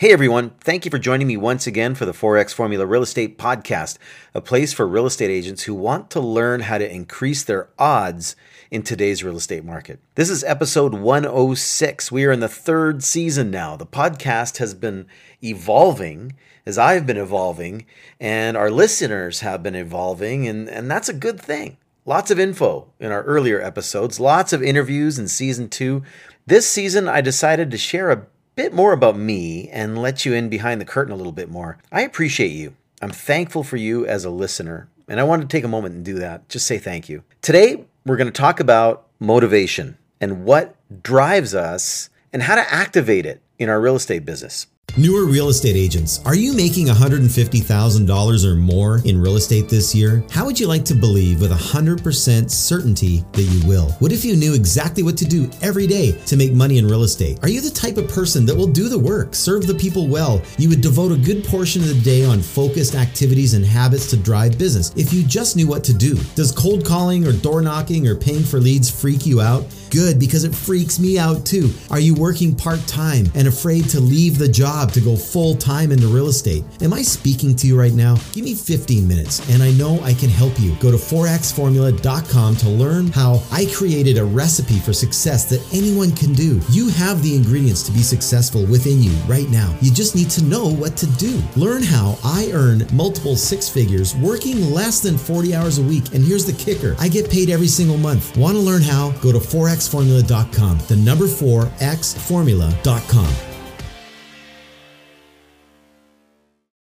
Hey everyone, thank you for joining me once again for the 4X Formula Real Estate Podcast, a place for real estate agents who want to learn how to increase their odds in today's real estate market. This is episode 106. We are in the third season now. The podcast has been evolving as I've been evolving, and our listeners have been evolving, and, and that's a good thing. Lots of info in our earlier episodes, lots of interviews in season two. This season, I decided to share a bit more about me and let you in behind the curtain a little bit more. I appreciate you. I'm thankful for you as a listener, and I want to take a moment and do that. Just say thank you. Today, we're going to talk about motivation and what drives us and how to activate it in our real estate business. Newer real estate agents, are you making $150,000 or more in real estate this year? How would you like to believe with 100% certainty that you will? What if you knew exactly what to do every day to make money in real estate? Are you the type of person that will do the work, serve the people well? You would devote a good portion of the day on focused activities and habits to drive business if you just knew what to do. Does cold calling or door knocking or paying for leads freak you out? Good, because it freaks me out too. Are you working part time and afraid to leave the job to go full time into real estate? Am I speaking to you right now? Give me 15 minutes and I know I can help you. Go to 4xformula.com to learn how I created a recipe for success that anyone can do. You have the ingredients to be successful within you right now. You just need to know what to do. Learn how I earn multiple six figures working less than 40 hours a week. And here's the kicker I get paid every single month. Want to learn how? Go to forex xformula.com. The number 4 xformula.com.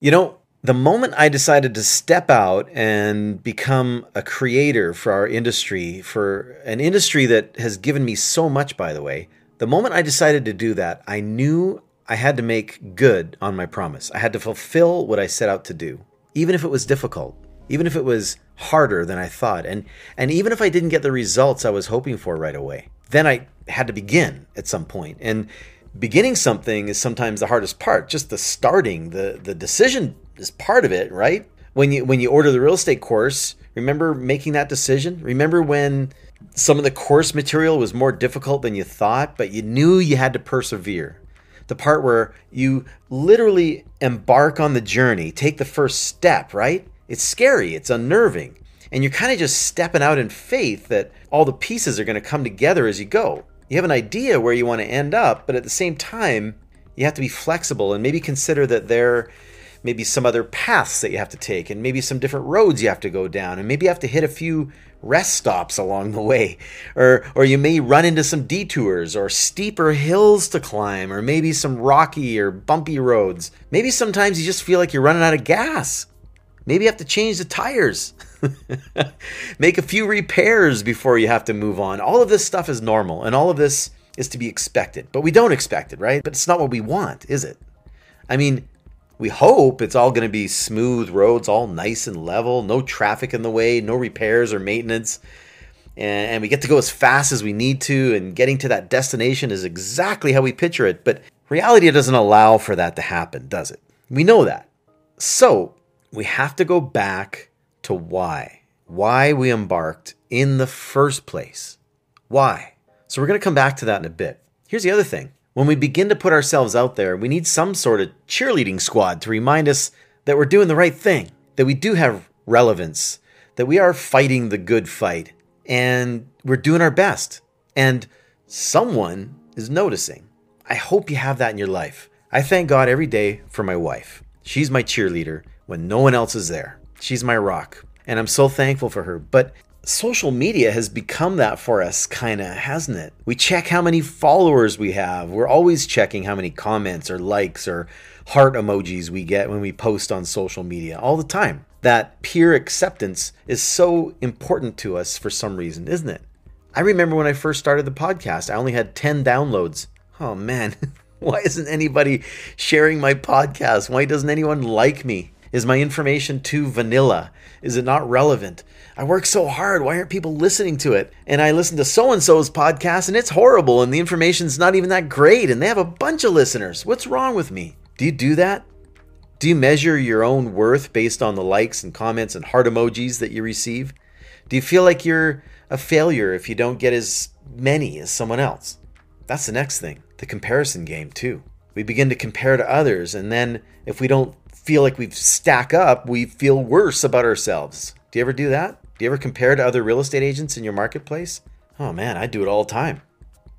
You know, the moment I decided to step out and become a creator for our industry, for an industry that has given me so much, by the way, the moment I decided to do that, I knew I had to make good on my promise. I had to fulfill what I set out to do, even if it was difficult, even if it was harder than I thought, and, and even if I didn't get the results I was hoping for right away. Then I had to begin at some point. And beginning something is sometimes the hardest part. Just the starting, the the decision is part of it, right? When you when you order the real estate course, remember making that decision? Remember when some of the course material was more difficult than you thought, but you knew you had to persevere. The part where you literally embark on the journey, take the first step, right? It's scary, it's unnerving. And you're kind of just stepping out in faith that all the pieces are going to come together as you go. You have an idea where you want to end up, but at the same time, you have to be flexible and maybe consider that there may be some other paths that you have to take and maybe some different roads you have to go down and maybe you have to hit a few rest stops along the way or or you may run into some detours or steeper hills to climb or maybe some rocky or bumpy roads maybe sometimes you just feel like you're running out of gas Maybe you have to change the tires. Make a few repairs before you have to move on. All of this stuff is normal and all of this is to be expected. But we don't expect it, right? But it's not what we want, is it? I mean, we hope it's all going to be smooth roads, all nice and level, no traffic in the way, no repairs or maintenance. And, we get to go as fast as we need to, and getting to that destination is exactly how we picture it. But reality doesn't allow for that to happen, does it? We know that. So, we have to go back to why. Why we embarked in the first place. Why? So we're going to come back to that in a bit. Here's the other thing. When we begin to put ourselves out there, we need some sort of cheerleading squad to remind us that we're doing the right thing, that we do have relevance, that we are fighting the good fight, and we're doing our best. And someone is noticing. I hope you have that in your life. I thank God every day for my wife. She's my cheerleader when no one else is there. She's my rock, and I'm so thankful for her. But social media has become that for us, kind of, hasn't it? We check how many followers we have. We're always checking how many comments or likes or heart emojis we get when we post on social media all the time. That peer acceptance is so important to us for some reason, isn't it? I remember when I first started the podcast, I only had 10 downloads. Oh man, why isn't anybody sharing my podcast? Why doesn't anyone like me? Is my information too vanilla? Is it not relevant? I work so hard. Why aren't people listening to it? And I listen to so and so's podcast and it's horrible and the information's not even that great and they have a bunch of listeners. What's wrong with me? Do you do that? Do you measure your own worth based on the likes and comments and heart emojis that you receive? Do you feel like you're a failure if you don't get as many as someone else? That's the next thing the comparison game, too. We begin to compare to others. And then if we don't feel like we stack up, we feel worse about ourselves. Do you ever do that? Do you ever compare to other real estate agents in your marketplace? Oh man, I do it all the time.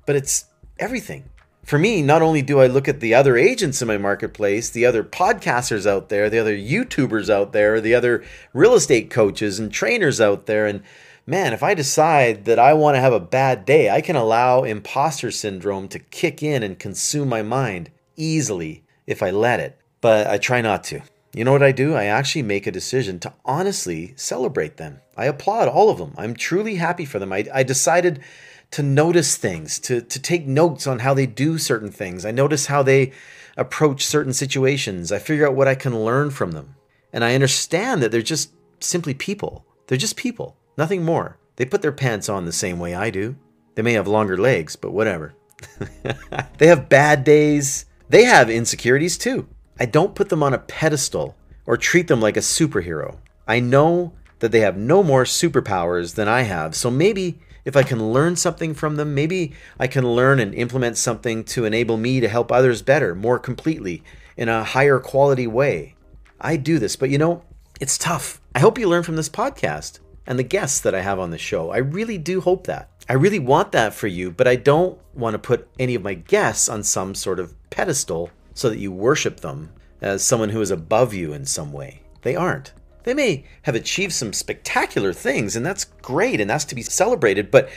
But it's everything. For me, not only do I look at the other agents in my marketplace, the other podcasters out there, the other YouTubers out there, the other real estate coaches and trainers out there, and man, if I decide that I want to have a bad day, I can allow imposter syndrome to kick in and consume my mind easily if I let it. But I try not to. You know what I do? I actually make a decision to honestly celebrate them. I applaud all of them. I'm truly happy for them. I, I decided to notice things, to, to take notes on how they do certain things. I notice how they approach certain situations. I figure out what I can learn from them. And I understand that they're just simply people. They're just people. Nothing more. They put their pants on the same way I do. They may have longer legs, but whatever. they have bad days. They have insecurities too. I don't put them on a pedestal or treat them like a superhero. I know that they have no more superpowers than I have, so maybe if I can learn something from them, maybe I can learn and implement something to enable me to help others better, more completely, in a higher quality way. I do this, but you know, it's tough. I hope you learn from this podcast and the guests that I have on the show. I really do hope that. I really want that for you, but I don't want to put any of my guests on some sort of pedestal so that you worship them as someone who is above you in some way. They aren't. They may have achieved some spectacular things, and that's great and that's to be celebrated, but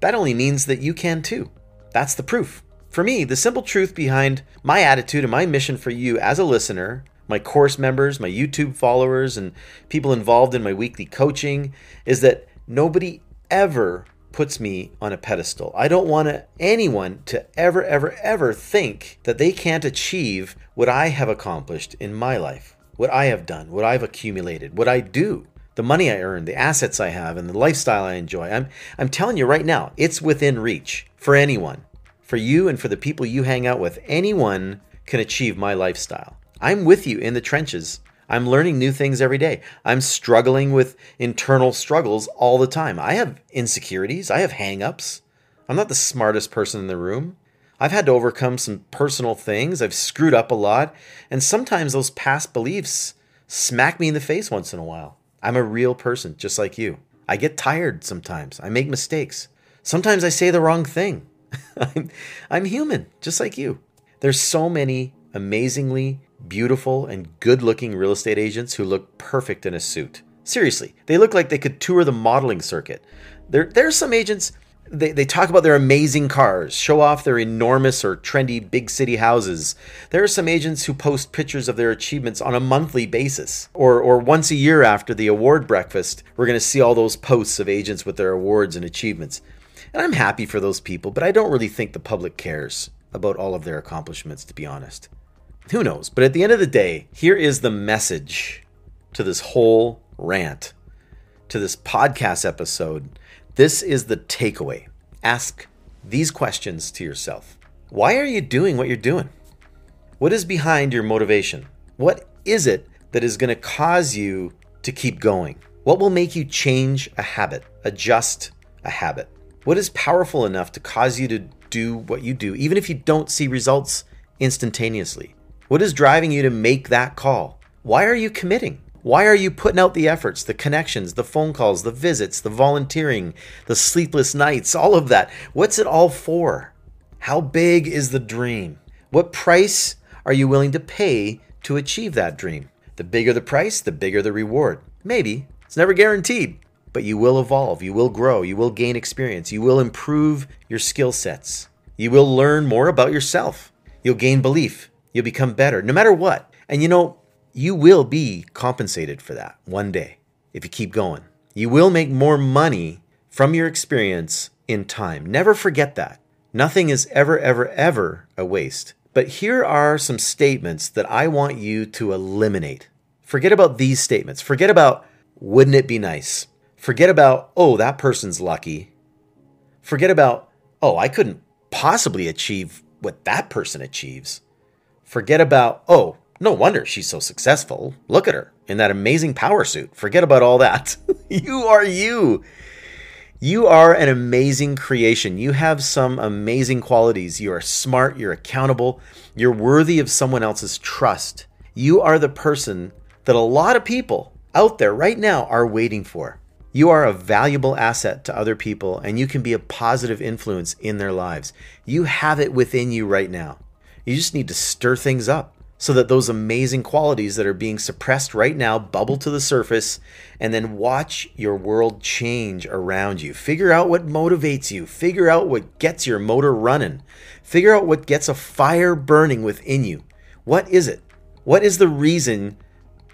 that only means that you can too. That's the proof. For me, the simple truth behind my attitude and my mission for you as a listener my course members, my YouTube followers, and people involved in my weekly coaching is that nobody ever puts me on a pedestal. I don't want anyone to ever, ever, ever think that they can't achieve what I have accomplished in my life, what I have done, what I've accumulated, what I do, the money I earn, the assets I have, and the lifestyle I enjoy. I'm, I'm telling you right now, it's within reach for anyone, for you and for the people you hang out with. Anyone can achieve my lifestyle. I'm with you in the trenches. I'm learning new things every day. I'm struggling with internal struggles all the time. I have insecurities, I have hangups. I'm not the smartest person in the room. I've had to overcome some personal things. I've screwed up a lot, and sometimes those past beliefs smack me in the face once in a while. I'm a real person, just like you. I get tired sometimes. I make mistakes. Sometimes I say the wrong thing. I'm, I'm human, just like you. There's so many amazingly beautiful and good looking real estate agents who look perfect in a suit. Seriously, they look like they could tour the modeling circuit. There, there are some agents, they, they talk about their amazing cars, show off their enormous or trendy big city houses. There are some agents who post pictures of their achievements on a monthly basis. Or, or once a year after the award breakfast, we're going to see all those posts of agents with their awards and achievements. And I'm happy for those people, but I don't really think the public cares about all of their accomplishments, to be honest. Who knows? But at the end of the day, here is the message to this whole rant, to this podcast episode. This is the takeaway. Ask these questions to yourself Why are you doing what you're doing? What is behind your motivation? What is it that is going to cause you to keep going? What will make you change a habit, adjust a habit? What is powerful enough to cause you to do what you do, even if you don't see results instantaneously? What is driving you to make that call? Why are you committing? Why are you putting out the efforts, the connections, the phone calls, the visits, the volunteering, the sleepless nights, all of that? What's it all for? How big is the dream? What price are you willing to pay to achieve that dream? The bigger the price, the bigger the reward. Maybe. It's never guaranteed. But you will evolve, you will grow, you will gain experience, you will improve your skill sets. You will learn more about yourself. You'll gain belief. You'll become better no matter what. And you know, you will be compensated for that one day if you keep going. You will make more money from your experience in time. Never forget that. Nothing is ever, ever, ever a waste. But here are some statements that I want you to eliminate. Forget about these statements. Forget about, wouldn't it be nice? Forget about, oh, that person's lucky. Forget about, oh, I couldn't possibly achieve what that person achieves. Forget about, oh, no wonder she's so successful. Look at her in that amazing power suit. Forget about all that. you are you. You are an amazing creation. You have some amazing qualities. You are smart, you're accountable, you're worthy of someone else's trust. You are the person that a lot of people out there right now are waiting for. You are a valuable asset to other people and you can be a positive influence in their lives. You have it within you right now. You just need to stir things up so that those amazing qualities that are being suppressed right now bubble to the surface and then watch your world change around you. Figure out what motivates you, figure out what gets your motor running, figure out what gets a fire burning within you. What is it? What is the reason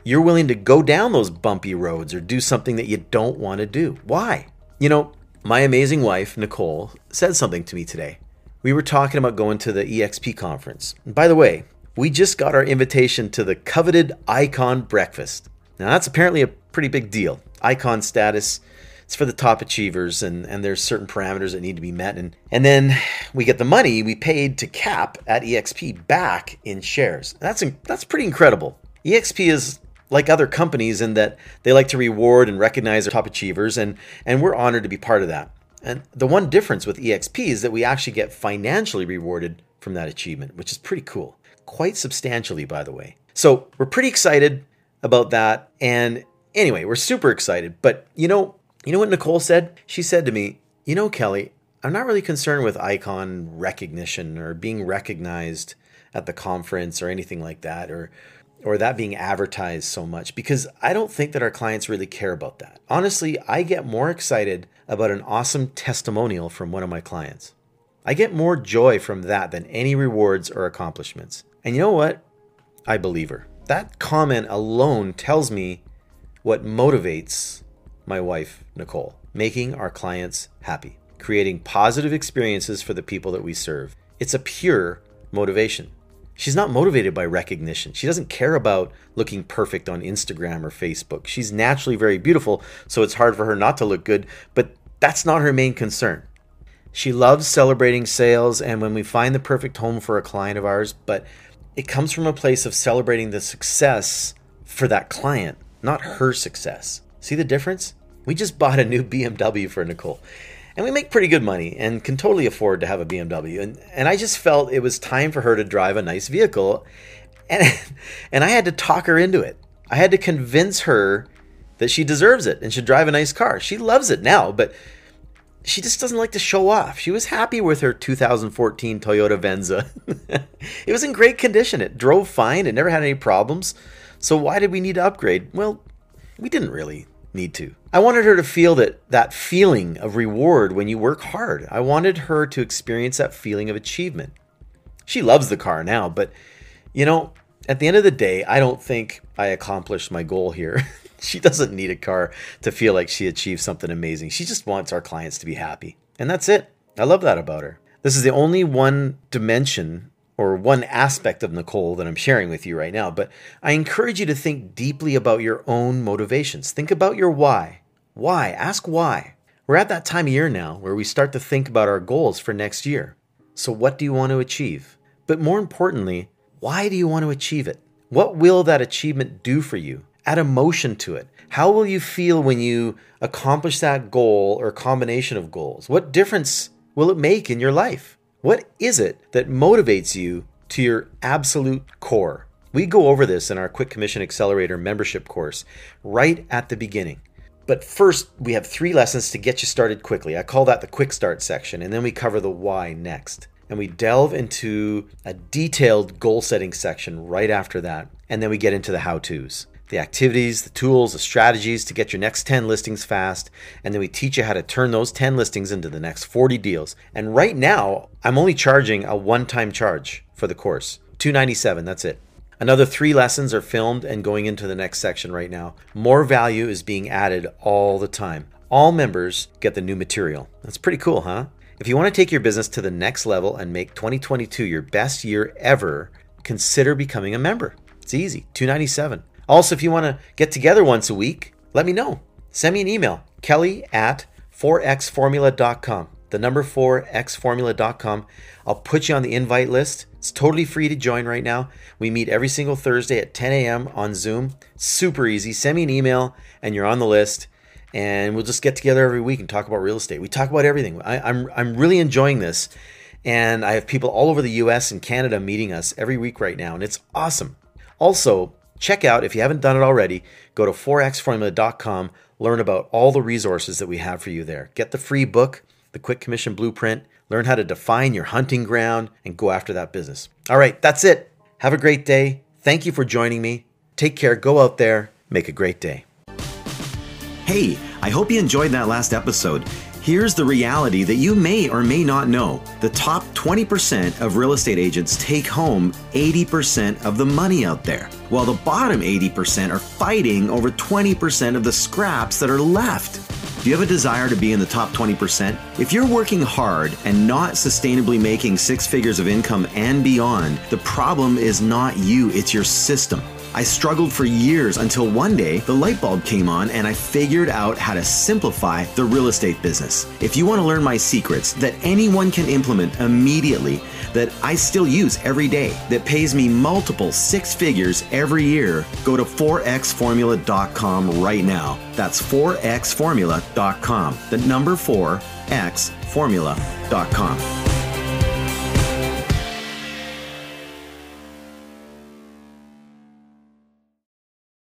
you're willing to go down those bumpy roads or do something that you don't want to do? Why? You know, my amazing wife, Nicole, said something to me today. We were talking about going to the EXP conference. And by the way, we just got our invitation to the coveted Icon Breakfast. Now, that's apparently a pretty big deal. Icon status, it's for the top achievers, and, and there's certain parameters that need to be met. And, and then we get the money we paid to cap at EXP back in shares. That's, that's pretty incredible. EXP is like other companies in that they like to reward and recognize their top achievers, and, and we're honored to be part of that. And the one difference with EXP is that we actually get financially rewarded from that achievement, which is pretty cool quite substantially, by the way. So we're pretty excited about that. And anyway, we're super excited. But you know, you know what Nicole said? She said to me, you know, Kelly, I'm not really concerned with icon recognition or being recognized at the conference or anything like that, or or that being advertised so much because I don't think that our clients really care about that. Honestly, I get more excited about an awesome testimonial from one of my clients. I get more joy from that than any rewards or accomplishments. And you know what? I believe her. That comment alone tells me what motivates my wife, Nicole, making our clients happy, creating positive experiences for the people that we serve. It's a pure motivation. She's not motivated by recognition. She doesn't care about looking perfect on Instagram or Facebook. She's naturally very beautiful, so it's hard for her not to look good, but that's not her main concern. She loves celebrating sales and when we find the perfect home for a client of ours, but it comes from a place of celebrating the success for that client, not her success. See the difference? We just bought a new BMW for Nicole. And we make pretty good money and can totally afford to have a BMW. And, and I just felt it was time for her to drive a nice vehicle. And, and I had to talk her into it. I had to convince her that she deserves it and should drive a nice car. She loves it now, but she just doesn't like to show off. She was happy with her 2014 Toyota Venza. it was in great condition. It drove fine. It never had any problems. So why did we need to upgrade? Well, we didn't really need to. I wanted her to feel that that feeling of reward when you work hard. I wanted her to experience that feeling of achievement. She loves the car now, but you know, at the end of the day, I don't think I accomplished my goal here. she doesn't need a car to feel like she achieved something amazing. She just wants our clients to be happy. And that's it. I love that about her. This is the only one dimension or one aspect of Nicole that I'm sharing with you right now, but I encourage you to think deeply about your own motivations. Think about your why. Why? Ask why. We're at that time of year now where we start to think about our goals for next year. So, what do you want to achieve? But more importantly, why do you want to achieve it? What will that achievement do for you? add emotion to it. How will you feel when you accomplish that goal or combination of goals? What difference will it make in your life? What is it that motivates you to your absolute core? We go over this in our Quick Commission Accelerator membership course right at the beginning. But first, we have three lessons to get you started quickly. I call that the quick start section, and then we cover the why next. And we delve into a detailed goal setting section right after that, and then we get into the how to's the activities, the tools, the strategies to get your next 10 listings fast. And then we teach you how to turn those 10 listings into the next 40 deals. And right now, I'm only charging a one time charge for the course 297 that's it. Another three lessons are filmed and going into the next section right now. More value is being added all the time. All members get the new material. That's pretty cool, huh? If you want to take your business to the next level and make 2022 your best year ever, consider becoming a member. It's easy, 297. Also, if you want to get together once a week, let me know. Send me an email, kelly at 4xformula.com. The number 4xformula.com. I'll put you on the invite list. It's totally free to join right now. We meet every single Thursday at 10 a.m. on Zoom. Super easy. Send me an email and you're on the list. and we'll just get together every week and talk about real estate. We talk about everything. I, I'm I'm really enjoying this, and I have people all over the U.S. and Canada meeting us every week right now, and it's awesome. Also, check out if you haven't done it already. Go to 4xformula.com. Learn about all the resources that we have for you there. Get the free book, the Quick Commission Blueprint. Learn how to define your hunting ground and go after that business. All right, that's it. Have a great day. Thank you for joining me. Take care. Go out there. Make a great day. Hey, I hope you enjoyed that last episode. Here's the reality that you may or may not know. The top 20% of real estate agents take home 80% of the money out there, while the bottom 80% are fighting over 20% of the scraps that are left. Do you have a desire to be in the top 20%? If you're working hard and not sustainably making six figures of income and beyond, the problem is not you, it's your system. I struggled for years until one day the light bulb came on and I figured out how to simplify the real estate business. If you want to learn my secrets that anyone can implement immediately, that I still use every day, that pays me multiple six figures every year, go to 4xformula.com right now. That's 4xformula.com. The number 4xformula.com.